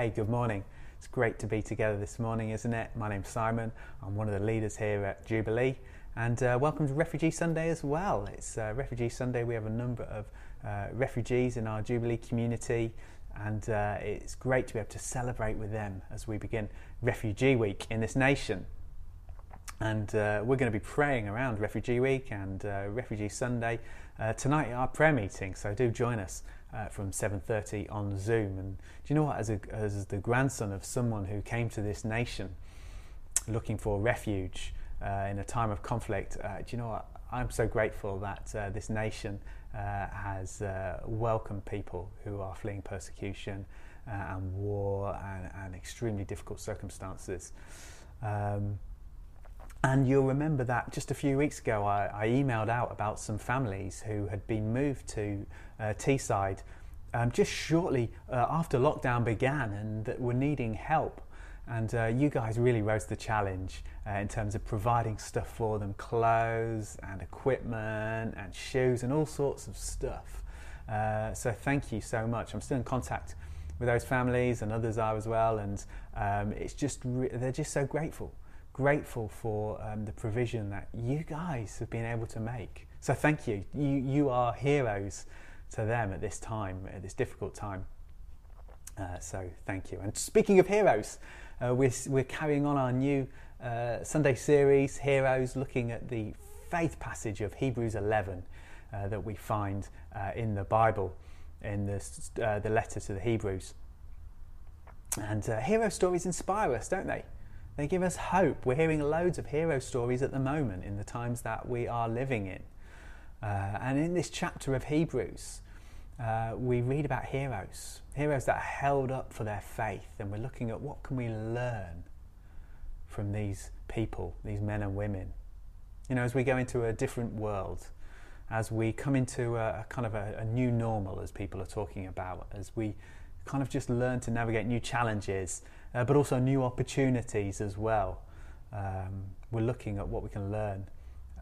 Hey, good morning. It's great to be together this morning, isn't it? My name's Simon. I'm one of the leaders here at Jubilee. And uh, welcome to Refugee Sunday as well. It's uh, Refugee Sunday. We have a number of uh, refugees in our Jubilee community, and uh, it's great to be able to celebrate with them as we begin Refugee Week in this nation. And uh, we're going to be praying around Refugee Week and uh, Refugee Sunday tonight at our prayer meeting. So do join us uh, from 7.30 on Zoom. And do you know what, as, a, as the grandson of someone who came to this nation looking for refuge uh, in a time of conflict, uh, do you know what, I'm so grateful that uh, this nation uh, has uh, welcomed people who are fleeing persecution and war and, and, extremely difficult circumstances. Um, and you'll remember that just a few weeks ago, I, I emailed out about some families who had been moved to uh, Teesside um, just shortly uh, after lockdown began and that were needing help. And uh, you guys really rose the challenge uh, in terms of providing stuff for them clothes and equipment and shoes and all sorts of stuff. Uh, so, thank you so much. I'm still in contact with those families and others are as well. And um, it's just, re- they're just so grateful grateful for um, the provision that you guys have been able to make. So thank you. You, you are heroes to them at this time, at this difficult time. Uh, so thank you. And speaking of heroes, uh, we're, we're carrying on our new uh, Sunday series, Heroes, looking at the faith passage of Hebrews 11 uh, that we find uh, in the Bible, in the, uh, the letter to the Hebrews. And hero stories inspire us, don't they? They give us hope. We're hearing loads of hero stories at the moment in the times that we are living in. Uh, and in this chapter of Hebrews, uh, we read about heroes, heroes that are held up for their faith, and we're looking at what can we learn from these people, these men and women. You know, as we go into a different world, as we come into a, a kind of a, a new normal, as people are talking about, as we kind of just learn to navigate new challenges uh, but also new opportunities as well. Um, we're looking at what we can learn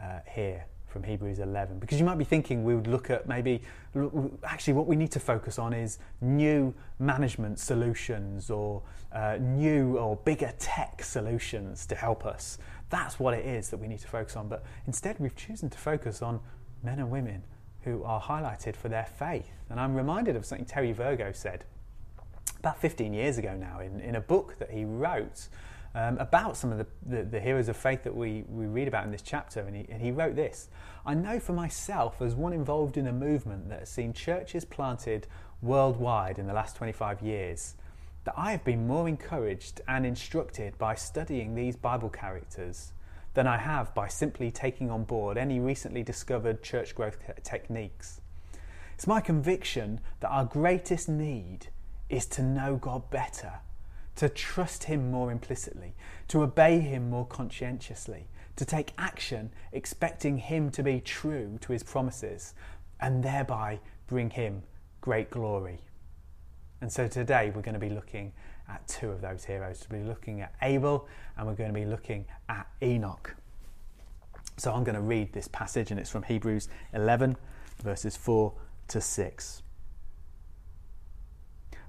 uh, here from Hebrews 11 because you might be thinking we would look at maybe actually what we need to focus on is new management solutions or uh, new or bigger tech solutions to help us. That's what it is that we need to focus on. But instead, we've chosen to focus on men and women who are highlighted for their faith. And I'm reminded of something Terry Virgo said about 15 years ago now in, in a book that he wrote um, about some of the, the, the, heroes of faith that we, we read about in this chapter. And he, and he wrote this I know for myself, as one involved in a movement that has seen churches planted worldwide in the last 25 years, that I have been more encouraged and instructed by studying these Bible characters than I have by simply taking on board any recently discovered church growth techniques. It's my conviction that our greatest need is to know God better, to trust Him more implicitly, to obey Him more conscientiously, to take action expecting Him to be true to His promises, and thereby bring Him great glory. And so today we're going to be looking at two of those heroes. We're looking at Abel and we're going to be looking at Enoch. So I'm going to read this passage, and it's from Hebrews 11, verses 4 to 6.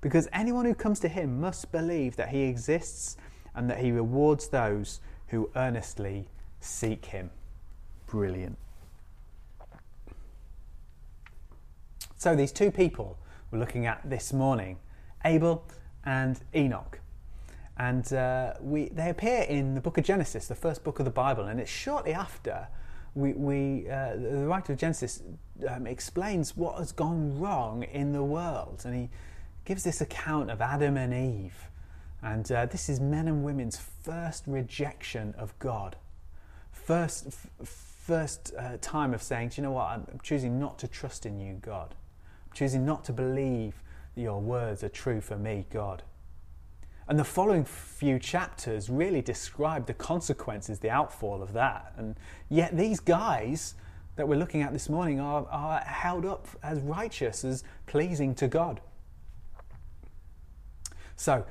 because anyone who comes to him must believe that he exists and that he rewards those who earnestly seek him. Brilliant. So, these two people we're looking at this morning Abel and Enoch. And uh, we, they appear in the book of Genesis, the first book of the Bible, and it's shortly after we, we uh, the writer of Genesis um, explains what has gone wrong in the world. And he gives this account of Adam and Eve. And uh, this is men and women's first rejection of God. First, f- first uh, time of saying, Do you know what? I'm choosing not to trust in you, God. I'm choosing not to believe that your words are true for me, God. And the following few chapters really describe the consequences, the outfall of that. And yet, these guys that we're looking at this morning are, are held up as righteous, as pleasing to God. So,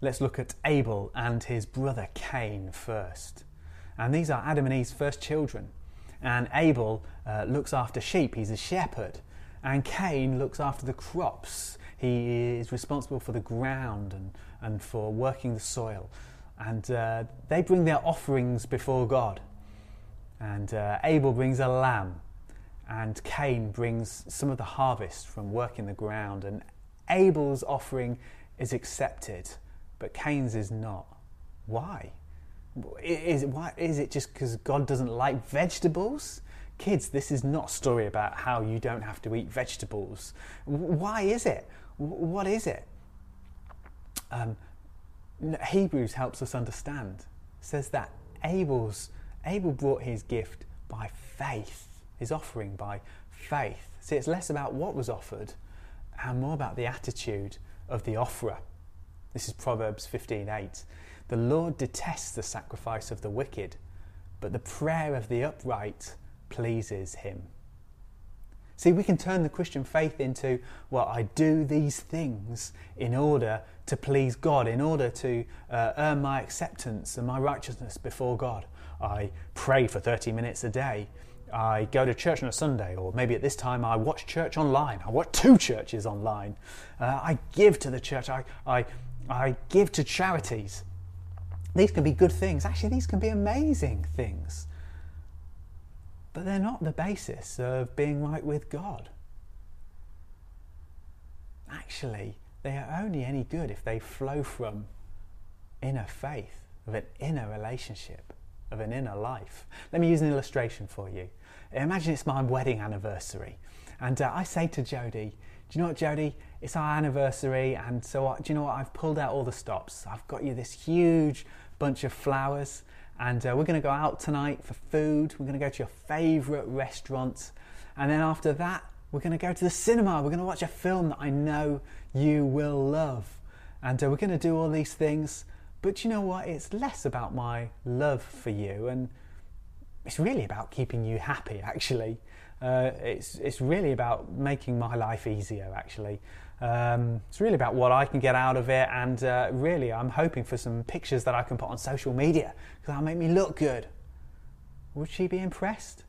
let's look at Abel and his brother Cain first. And these are Adam and Eve's first children. And Abel uh, looks after sheep, he's a shepherd. And Cain looks after the crops. He is responsible for the ground and, and for working the soil. And uh, they bring their offerings before God. And uh, Abel brings a lamb. And Cain brings some of the harvest from working the ground. And Abel's offering is accepted, but Cain's is not. Why? Is it, why, is it just because God doesn't like vegetables? Kids, this is not a story about how you don't have to eat vegetables. Why is it? What is it? Um, Hebrews helps us understand. Says that Abel's Abel brought his gift by faith, his offering by faith. See, it's less about what was offered and more about the attitude of the offerer. This is Proverbs 15:8. The Lord detests the sacrifice of the wicked, but the prayer of the upright pleases him. See, we can turn the Christian faith into, well, I do these things in order to please God, in order to uh, earn my acceptance and my righteousness before God. I pray for 30 minutes a day. I go to church on a Sunday, or maybe at this time I watch church online. I watch two churches online. Uh, I give to the church. I, I, I give to charities. These can be good things. Actually, these can be amazing things. But they're not the basis of being right with God. Actually, they are only any good if they flow from inner faith, of an inner relationship, of an inner life. Let me use an illustration for you. Imagine it's my wedding anniversary, and uh, I say to Jody, Do you know what, Jody? It's our anniversary, and so uh, do you know what? I've pulled out all the stops. I've got you this huge bunch of flowers. And uh, we're going to go out tonight for food. We're going to go to your favourite restaurant. And then after that, we're going to go to the cinema. We're going to watch a film that I know you will love. And uh, we're going to do all these things. But you know what? It's less about my love for you. And it's really about keeping you happy, actually. Uh, it's, it's really about making my life easier, actually. Um, it's really about what I can get out of it, and uh, really, I'm hoping for some pictures that I can put on social media because that'll make me look good. Would she be impressed?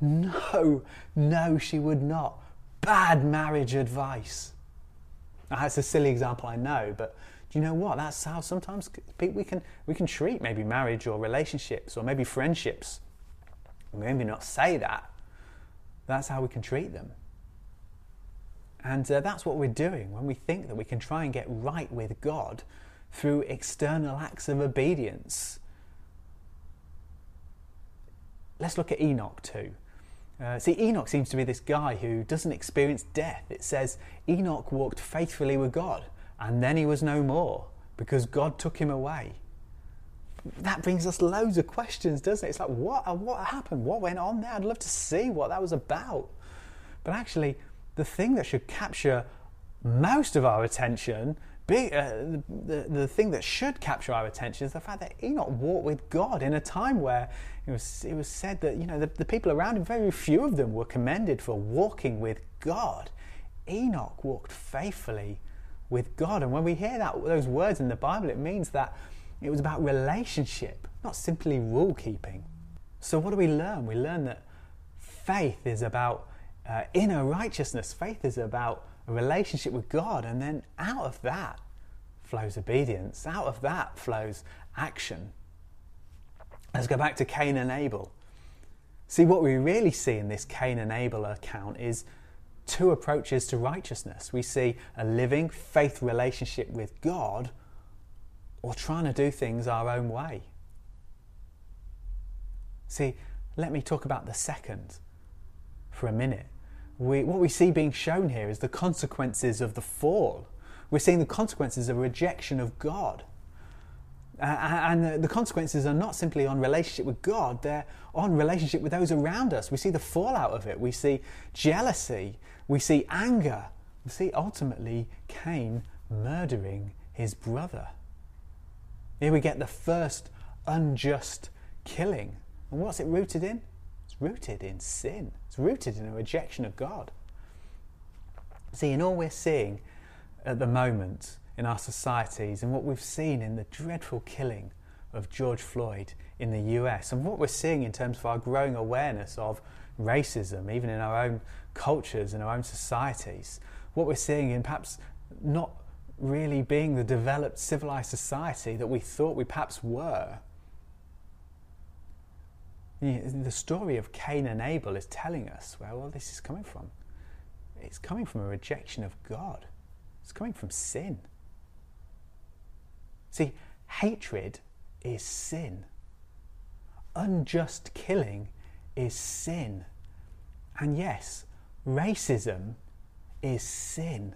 No, no, she would not. Bad marriage advice. That's a silly example, I know, but do you know what? That's how sometimes we can we can treat maybe marriage or relationships or maybe friendships. Maybe not say that. That's how we can treat them. And uh, that's what we're doing when we think that we can try and get right with God through external acts of obedience. Let's look at Enoch too. Uh, see, Enoch seems to be this guy who doesn't experience death. It says Enoch walked faithfully with God, and then he was no more because God took him away. That brings us loads of questions, doesn't it? It's like, what, what happened? What went on there? I'd love to see what that was about. But actually, the thing that should capture most of our attention, be, uh, the, the thing that should capture our attention is the fact that Enoch walked with God in a time where it was, it was said that you know the, the people around him, very few of them were commended for walking with God. Enoch walked faithfully with God. And when we hear that those words in the Bible, it means that it was about relationship, not simply rule keeping. So what do we learn? We learn that faith is about uh, inner righteousness. Faith is about a relationship with God, and then out of that flows obedience, out of that flows action. Let's go back to Cain and Abel. See, what we really see in this Cain and Abel account is two approaches to righteousness. We see a living faith relationship with God or trying to do things our own way. See, let me talk about the second for a minute we, what we see being shown here is the consequences of the fall. We're seeing the consequences of rejection of God. Uh, and the, the consequences are not simply on relationship with God, they're on relationship with those around us. We see the fallout of it. We see jealousy. We see anger. We see ultimately Cain murdering his brother. Here we get the first unjust killing. And what's it rooted in? It's rooted in sin, it's rooted in a rejection of God. See, in all we're seeing at the moment in our societies and what we've seen in the dreadful killing of George Floyd in the US and what we're seeing in terms of our growing awareness of racism, even in our own cultures and our own societies, what we're seeing in perhaps not really being the developed civilized society that we thought we perhaps were. The story of Cain and Abel is telling us where all this is coming from. It's coming from a rejection of God. It's coming from sin. See, hatred is sin. Unjust killing is sin. And yes, racism is sin.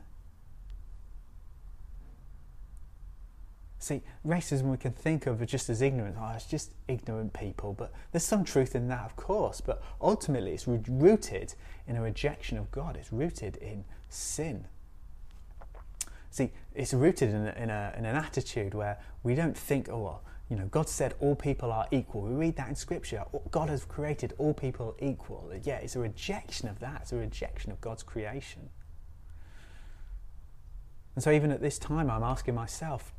See, racism we can think of just as ignorant. Oh, ah, it's just ignorant people. But there's some truth in that, of course. But ultimately, it's rooted in a rejection of God. It's rooted in sin. See, it's rooted in, a, in, a, in an attitude where we don't think, oh, well, you know, God said all people are equal. We read that in Scripture. God has created all people equal. Yeah, it's a rejection of that. It's a rejection of God's creation. And so, even at this time, I'm asking myself,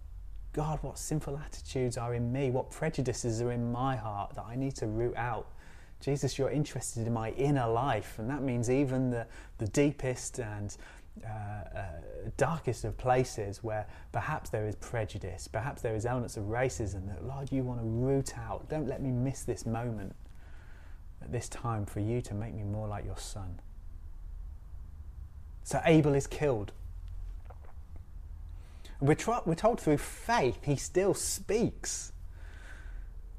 God, what sinful attitudes are in me? What prejudices are in my heart that I need to root out? Jesus, you're interested in my inner life, and that means even the, the deepest and uh, uh, darkest of places where perhaps there is prejudice, perhaps there is elements of racism that, Lord, you want to root out. Don't let me miss this moment at this time for you to make me more like your son. So Abel is killed. We're, we're told through faith he still speaks.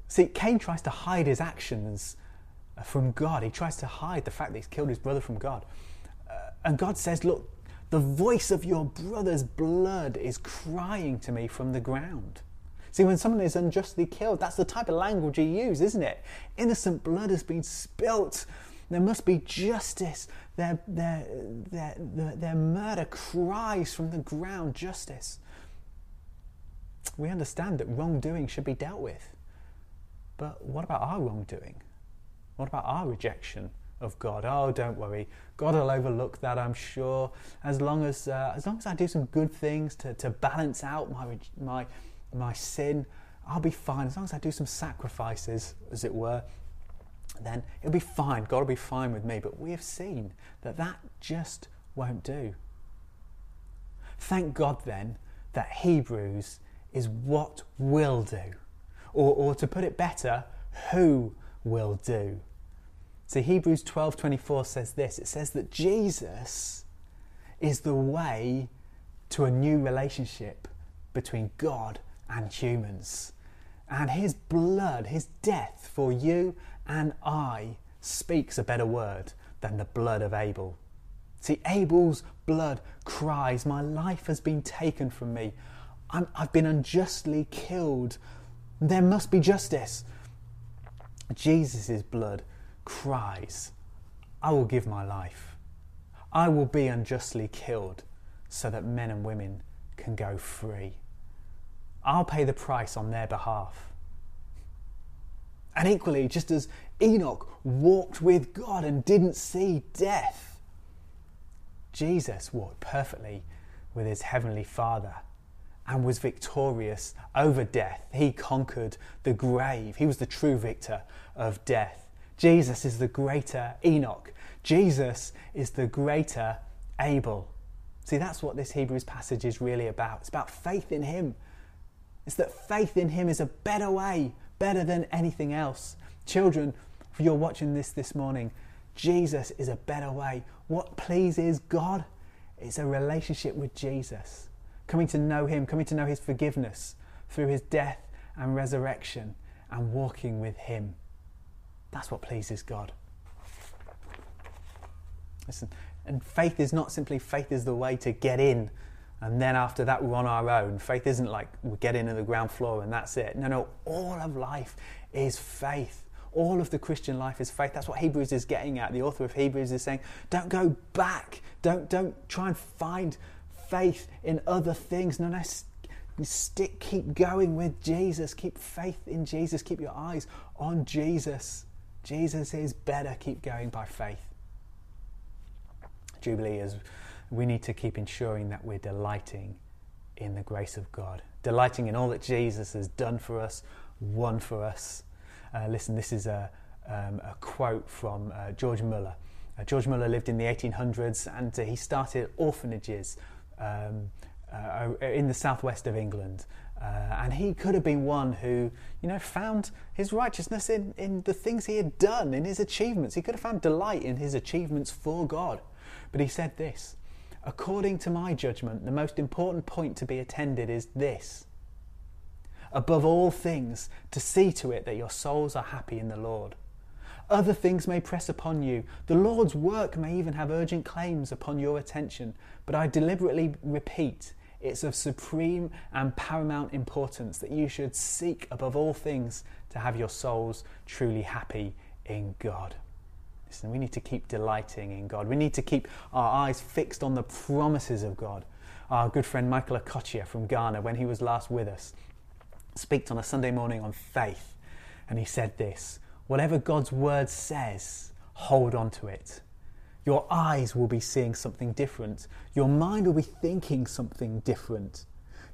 See, Cain tries to hide his actions uh, from God. He tries to hide the fact that he's killed his brother from God. Uh, and God says, Look, the voice of your brother's blood is crying to me from the ground. See, when someone is unjustly killed, that's the type of language you use, isn't it? Innocent blood has been spilt. There must be justice. Their, their, their, their, their murder cries from the ground justice we understand that wrongdoing should be dealt with. But what about our wrongdoing? What about our rejection of God? Oh, don't worry, God will overlook that, I'm sure. As long as uh, as long as I do some good things to, to balance out my my my sin, I'll be fine. As long as I do some sacrifices, as it were, then it'll be fine. God will be fine with me. But we have seen that that just won't do. Thank God then that Hebrews is what will do. Or, or to put it better, who will do. So Hebrews 12:24 says this. It says that Jesus is the way to a new relationship between God and humans. And his blood, his death for you and I speaks a better word than the blood of Abel. See, Abel's blood cries, My life has been taken from me. i have been unjustly killed. There must be justice. Jesus' blood cries, I will give my life. I will be unjustly killed so that men and women can go free. I'll pay the price on their behalf. And equally, just as Enoch walked with God and didn't see death, Jesus walked perfectly with his heavenly Father and was victorious over death. He conquered the grave. He was the true victor of death. Jesus is the greater Enoch. Jesus is the greater Abel. See, that's what this Hebrews passage is really about. It's about faith in Him. It's that faith in Him is a better way, better than anything else. Children, if you're watching this this morning, Jesus is a better way. What pleases God? It's a relationship with Jesus coming to know Him, coming to know His forgiveness through His death and resurrection, and walking with Him. That's what pleases God. Listen, and faith is not simply faith is the way to get in, and then after that we're on our own. Faith isn't like we get in on the ground floor and that's it. No, no, all of life is faith. All of the Christian life is faith. That's what Hebrews is getting at. The author of Hebrews is saying, don't go back. Don't, don't try and find faith in other things. No, no, stick, keep going with Jesus. Keep faith in Jesus. Keep your eyes on Jesus. Jesus is better. Keep going by faith. Jubilee is we need to keep ensuring that we're delighting in the grace of God, delighting in all that Jesus has done for us, won for us. Uh, listen, this is a, um, a quote from uh, George Muller. Uh, George Muller lived in the 1800s and uh, he started orphanages um, uh, in the southwest of England. Uh, and he could have been one who, you know, found his righteousness in, in the things he had done, in his achievements. He could have found delight in his achievements for God. But he said this According to my judgment, the most important point to be attended is this above all things, to see to it that your souls are happy in the Lord. Other things may press upon you. The Lord's work may even have urgent claims upon your attention. But I deliberately repeat, it's of supreme and paramount importance that you should seek above all things to have your souls truly happy in God. Listen, we need to keep delighting in God. We need to keep our eyes fixed on the promises of God. Our good friend Michael Okochia from Ghana, when he was last with us, speaks on a Sunday morning on faith. And he said this Whatever God's word says, hold on to it. Your eyes will be seeing something different. Your mind will be thinking something different.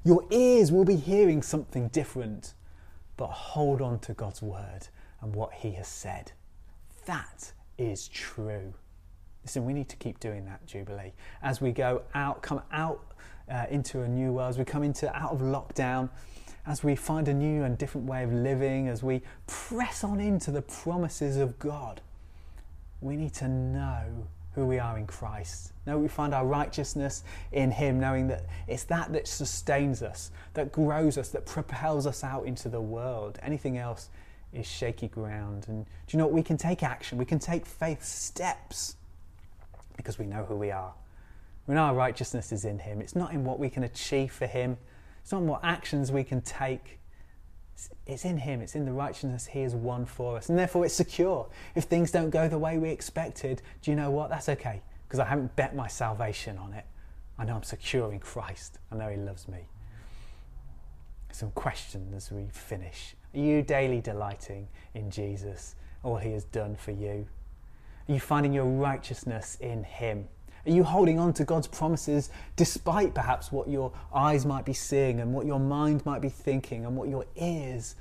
Your ears will be hearing something different. But hold on to God's word and what He has said. That is true. Listen, we need to keep doing that, Jubilee. As we go out, come out uh, into a new world, as we come into out of lockdown, as we find a new and different way of living, as we press on into the promises of God, we need to know who we are in Christ. Know we find our righteousness in Him, knowing that it's that that sustains us, that grows us, that propels us out into the world. Anything else is shaky ground. And do you know what? We can take action, we can take faith steps because we know who we are. We know our righteousness is in Him. It's not in what we can achieve for Him, it's not in what actions we can take. It's in Him, it's in the righteousness He has won for us. And therefore, it's secure. If things don't go the way we expected, do you know what? That's okay, because I haven't bet my salvation on it. I know I'm secure in Christ, I know He loves me. Some questions as we finish. Are you daily delighting in Jesus, all He has done for you? Are you finding your righteousness in Him? Are you holding on to God's promises despite perhaps what your eyes might be seeing and what your mind might be thinking and what your ears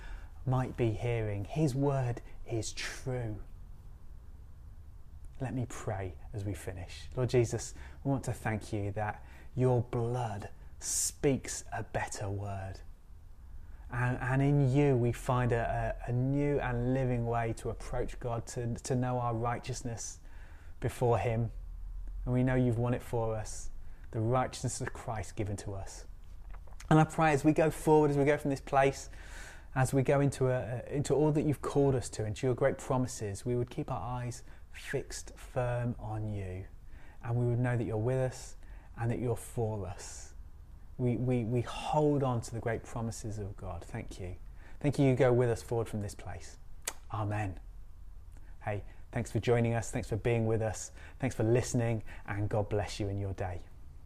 might be hearing? His word is true. Let me pray as we finish. Lord Jesus, we want to thank you that your blood speaks a better word. And, and in you, we find a, a, new and living way to approach God, to, to know our righteousness before Him and we know you've won it for us the righteousness of Christ given to us. And I pray as we go forward, as we go from this place, as we go into, a, into all that you've called us to, into your great promises, we would keep our eyes fixed firm on you. And we would know that you're with us and that you're for us. We, we, we hold on to the great promises of God. Thank you. Thank you. You go with us forward from this place. Amen. Hey, Thanks for joining us. Thanks for being with us. Thanks for listening, and God bless you in your day.